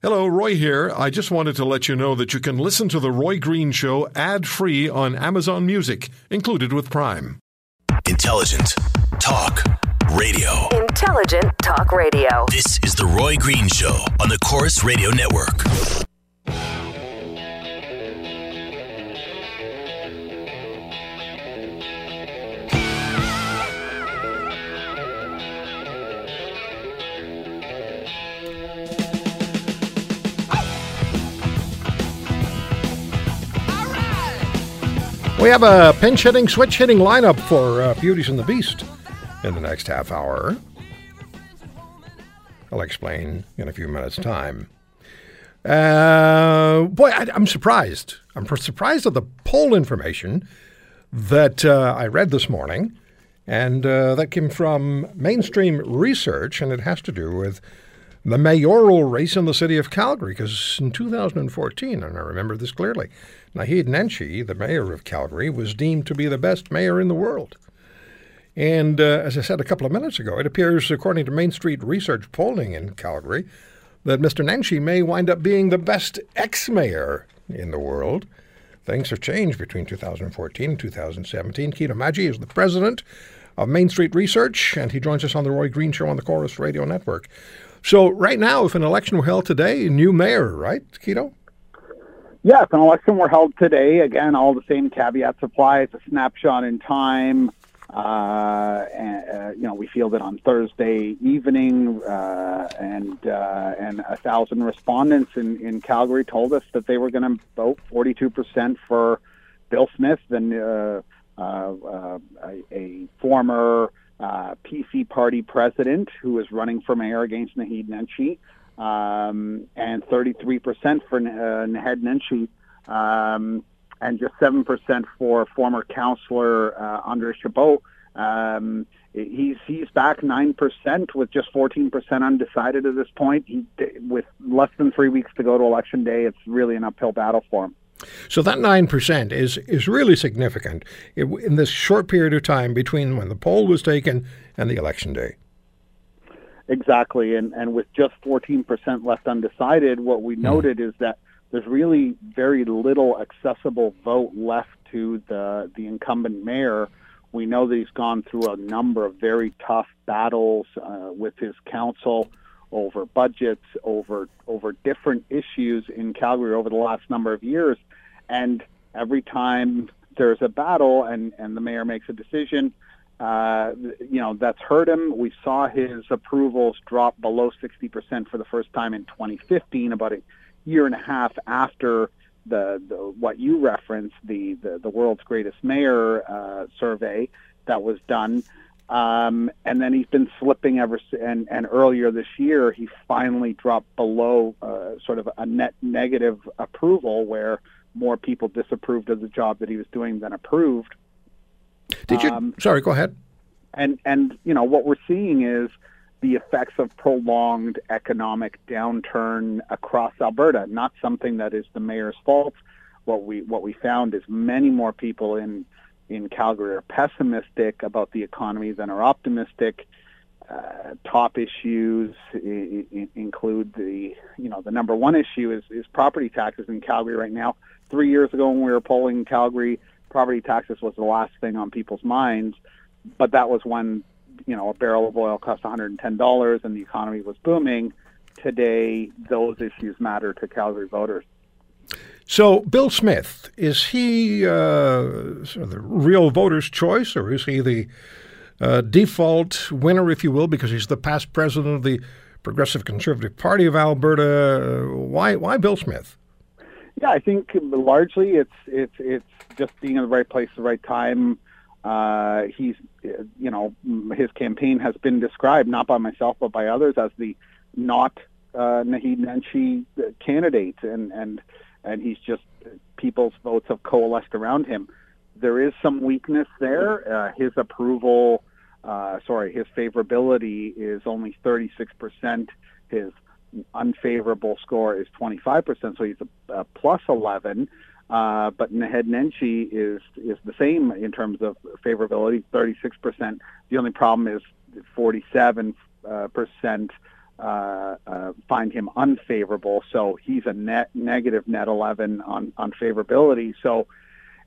Hello, Roy here. I just wanted to let you know that you can listen to The Roy Green Show ad free on Amazon Music, included with Prime. Intelligent Talk Radio. Intelligent Talk Radio. This is The Roy Green Show on the Corus Radio Network. We have a pinch hitting, switch hitting lineup for uh, Beauties and the Beast in the next half hour. I'll explain in a few minutes' time. Uh, boy, I, am surprised. I'm surprised at the poll information that uh, I read this morning, and uh, that came from mainstream research, and it has to do with the mayoral race in the city of Calgary. Because in 2014, and I remember this clearly, Naheed Nenshi, the mayor of Calgary, was deemed to be the best mayor in the world. And uh, as I said a couple of minutes ago, it appears, according to Main Street Research polling in Calgary, that Mr. Nenshi may wind up being the best ex mayor in the world. Things have changed between 2014 and 2017. Quito Maggi is the president of Main Street Research, and he joins us on the Roy Green Show on the Corus Radio Network. So, right now, if an election were held today, new mayor, right, Quito? Yeah, if an election were held today, again, all the same caveats apply. It's a snapshot in time. Uh, and, uh, you know, we feel that on Thursday evening, uh, and uh, and a thousand respondents in, in Calgary told us that they were going to vote 42% for Bill Smith, and uh, uh, a, a, former PC party president who is running for mayor against Naheed Nenshi um, and 33% for uh, Naheed Nenshi, um, and just 7% for former counselor uh, Andre Chabot. Um, he's he's back nine percent with just fourteen percent undecided at this point. He, with less than three weeks to go to election day, it's really an uphill battle for him. So that nine percent is is really significant in this short period of time between when the poll was taken and the election day. Exactly, and and with just 14% left undecided, what we mm. noted is that there's really very little accessible vote left to the the incumbent mayor. We know that he's gone through a number of very tough battles uh, with his council over budgets, over over different issues in Calgary over the last number of years, and every time there's a battle and and the mayor makes a decision, uh, you know, that's hurt him. We saw his approvals drop below 60% for the first time in 2015, about a year and a half after the, the what you referenced, the, the, the world's greatest mayor uh, survey that was done. Um, and then he's been slipping ever and, and earlier this year he finally dropped below uh, sort of a net negative approval where more people disapproved of the job that he was doing than approved. Did you? Um, sorry, go ahead. And and you know what we're seeing is the effects of prolonged economic downturn across Alberta. Not something that is the mayor's fault. What we what we found is many more people in in Calgary are pessimistic about the economy than are optimistic. Uh, top issues I- I include the you know the number one issue is is property taxes in Calgary right now. Three years ago, when we were polling Calgary, property taxes was the last thing on people's minds, but that was when you know a barrel of oil cost $110 and the economy was booming. Today, those issues matter to Calgary voters. So, Bill Smith is he uh, sort of the real voter's choice, or is he the uh, default winner, if you will, because he's the past president of the Progressive Conservative Party of Alberta? Why, why Bill Smith? Yeah, I think largely it's it's it's just being in the right place at the right time. Uh, he's, you know, his campaign has been described not by myself but by others as the not uh, Naheed Nenshi candidate, and and and he's just people's votes have coalesced around him. There is some weakness there. Uh, his approval, uh, sorry, his favorability is only 36 percent. His unfavorable score is 25%, so he's a, a plus 11. Uh, but Naheed Nenshi is is the same in terms of favorability, 36%. The only problem is 47 uh, percent uh, uh, find him unfavorable. So he's a net negative net 11 on on favorability. So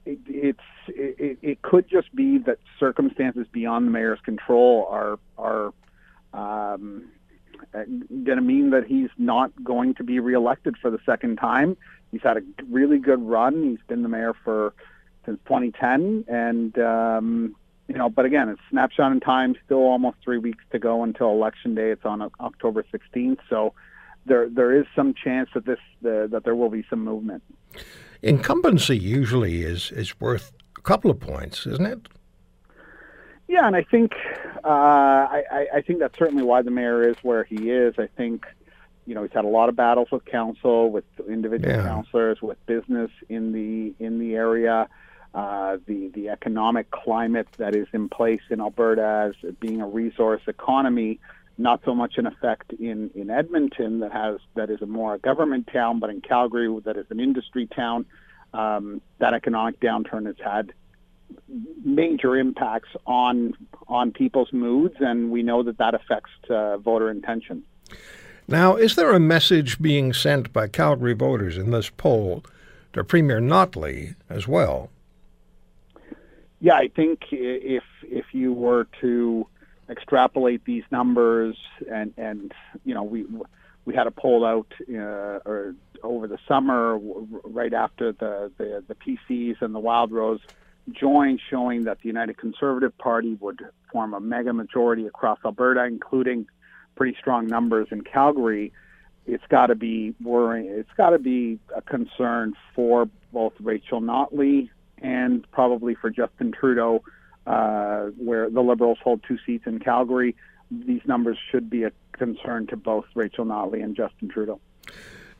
it, it's it, it could just be that circumstances beyond the mayor's control are are um, going to mean that he's not going to be reelected for the second time. He's had a really good run. He's been the mayor for since 2010, and um, you know, but again, it's snapshot in time. Still almost three weeks to go until election day. It's on October 16th, so there there is some chance that this uh, that there will be some movement. Incumbency usually is is worth a couple of points, isn't it? Yeah, and I think uh, I, I think that's certainly why the mayor is where he is. I think you know he's had a lot of battles with council, with individual yeah. councilors, with business in the in the area uh, the the economic climate that is in place in Alberta as being a resource economy, not so much an effect in, in Edmonton that has that is a more a government town, but in Calgary that is an industry town. Um, that economic downturn has had major impacts on on people's moods, and we know that that affects uh, voter intention. Now, is there a message being sent by Calgary voters in this poll to Premier Notley as well? Yeah, I think if if you were to extrapolate these numbers and and you know we we had a poll out uh, or over the summer right after the, the the PCs and the Wildrose joined, showing that the United Conservative Party would form a mega majority across Alberta, including pretty strong numbers in Calgary. It's got to be worrying. It's got to be a concern for both Rachel Notley and probably for Justin Trudeau, uh, where the Liberals hold two seats in Calgary. These numbers should be a concern to both Rachel Notley and Justin Trudeau.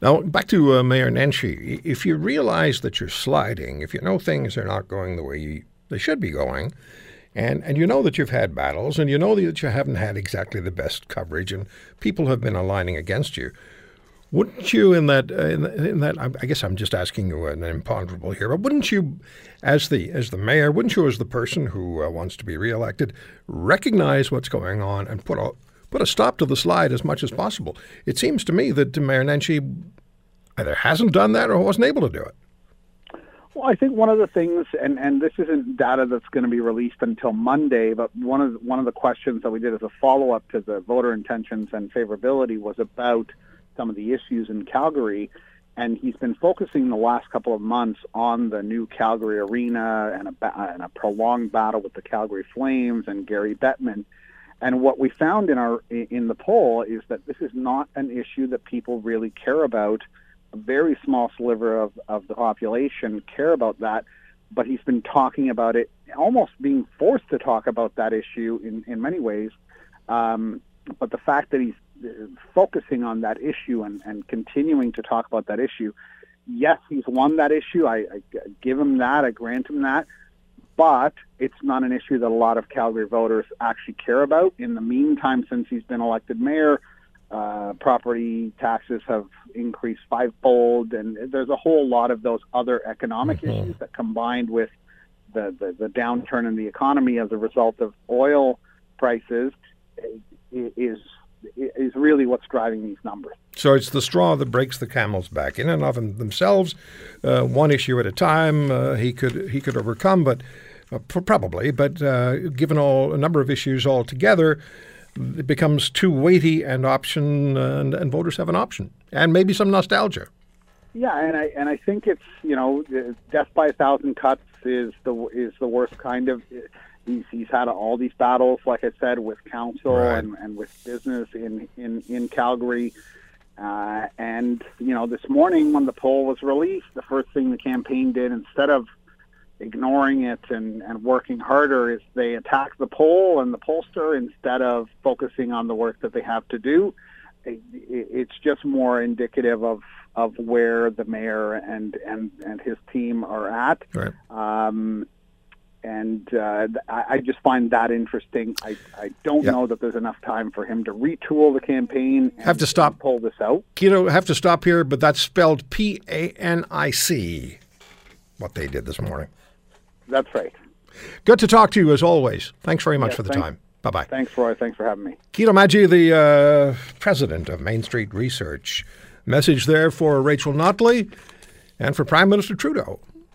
Now, back to uh, Mayor Nenshi. If you realize that you're sliding, if you know things are not going the way you, they should be going, and, and you know that you've had battles, and you know that you haven't had exactly the best coverage, and people have been aligning against you, wouldn't you, in that, uh, in, that, I guess I'm just asking you an imponderable here, but wouldn't you, as the as the mayor, wouldn't you, as the person who uh, wants to be reelected, recognize what's going on and put a put a stop to the slide as much as possible? It seems to me that Mayor Nenshi either hasn't done that or wasn't able to do it. Well, I think one of the things, and, and this isn't data that's going to be released until Monday, but one of one of the questions that we did as a follow up to the voter intentions and favorability was about some of the issues in Calgary. And he's been focusing the last couple of months on the new Calgary arena and a, and a prolonged battle with the Calgary Flames and Gary Bettman. And what we found in our in the poll is that this is not an issue that people really care about. A very small sliver of, of the population care about that, but he's been talking about it, almost being forced to talk about that issue in, in many ways. Um, but the fact that he's focusing on that issue and, and continuing to talk about that issue. Yes, he's won that issue. I, I give him that. I grant him that. But it's not an issue that a lot of Calgary voters actually care about. In the meantime, since he's been elected mayor, uh, property taxes have increased fivefold, and there's a whole lot of those other economic mm-hmm. issues that combined with the, the, the downturn in the economy as a result of oil prices is is really what's driving these numbers. So it's the straw that breaks the camel's back. In and of themselves, uh, one issue at a time, uh, he could he could overcome, but uh, probably. But uh, given all a number of issues all together, it becomes too weighty an option, and, and voters have an option, and maybe some nostalgia. Yeah, and I and I think it's you know death by a thousand cuts is the is the worst kind of he's he's had all these battles, like I said, with council right. and, and with business in in in Calgary. Uh, and you know, this morning when the poll was released, the first thing the campaign did, instead of ignoring it and, and working harder, is they attacked the poll and the pollster instead of focusing on the work that they have to do. It, it's just more indicative of of where the mayor and and and his team are at. Right. Um, and uh, I, I, just find that interesting. I, I don't yep. know that there's enough time for him to retool the campaign. have to stop. Pull this out. Quito, have to stop here, but that's spelled P A N I C. What they did this morning. That's right. Good to talk to you as always. Thanks very much for the thanks, time. Bye bye. Thanks, Roy. Thanks for having me. Quito Maggi, the uh, president of Main Street Research. Message there for Rachel Notley and for Prime Minister Trudeau.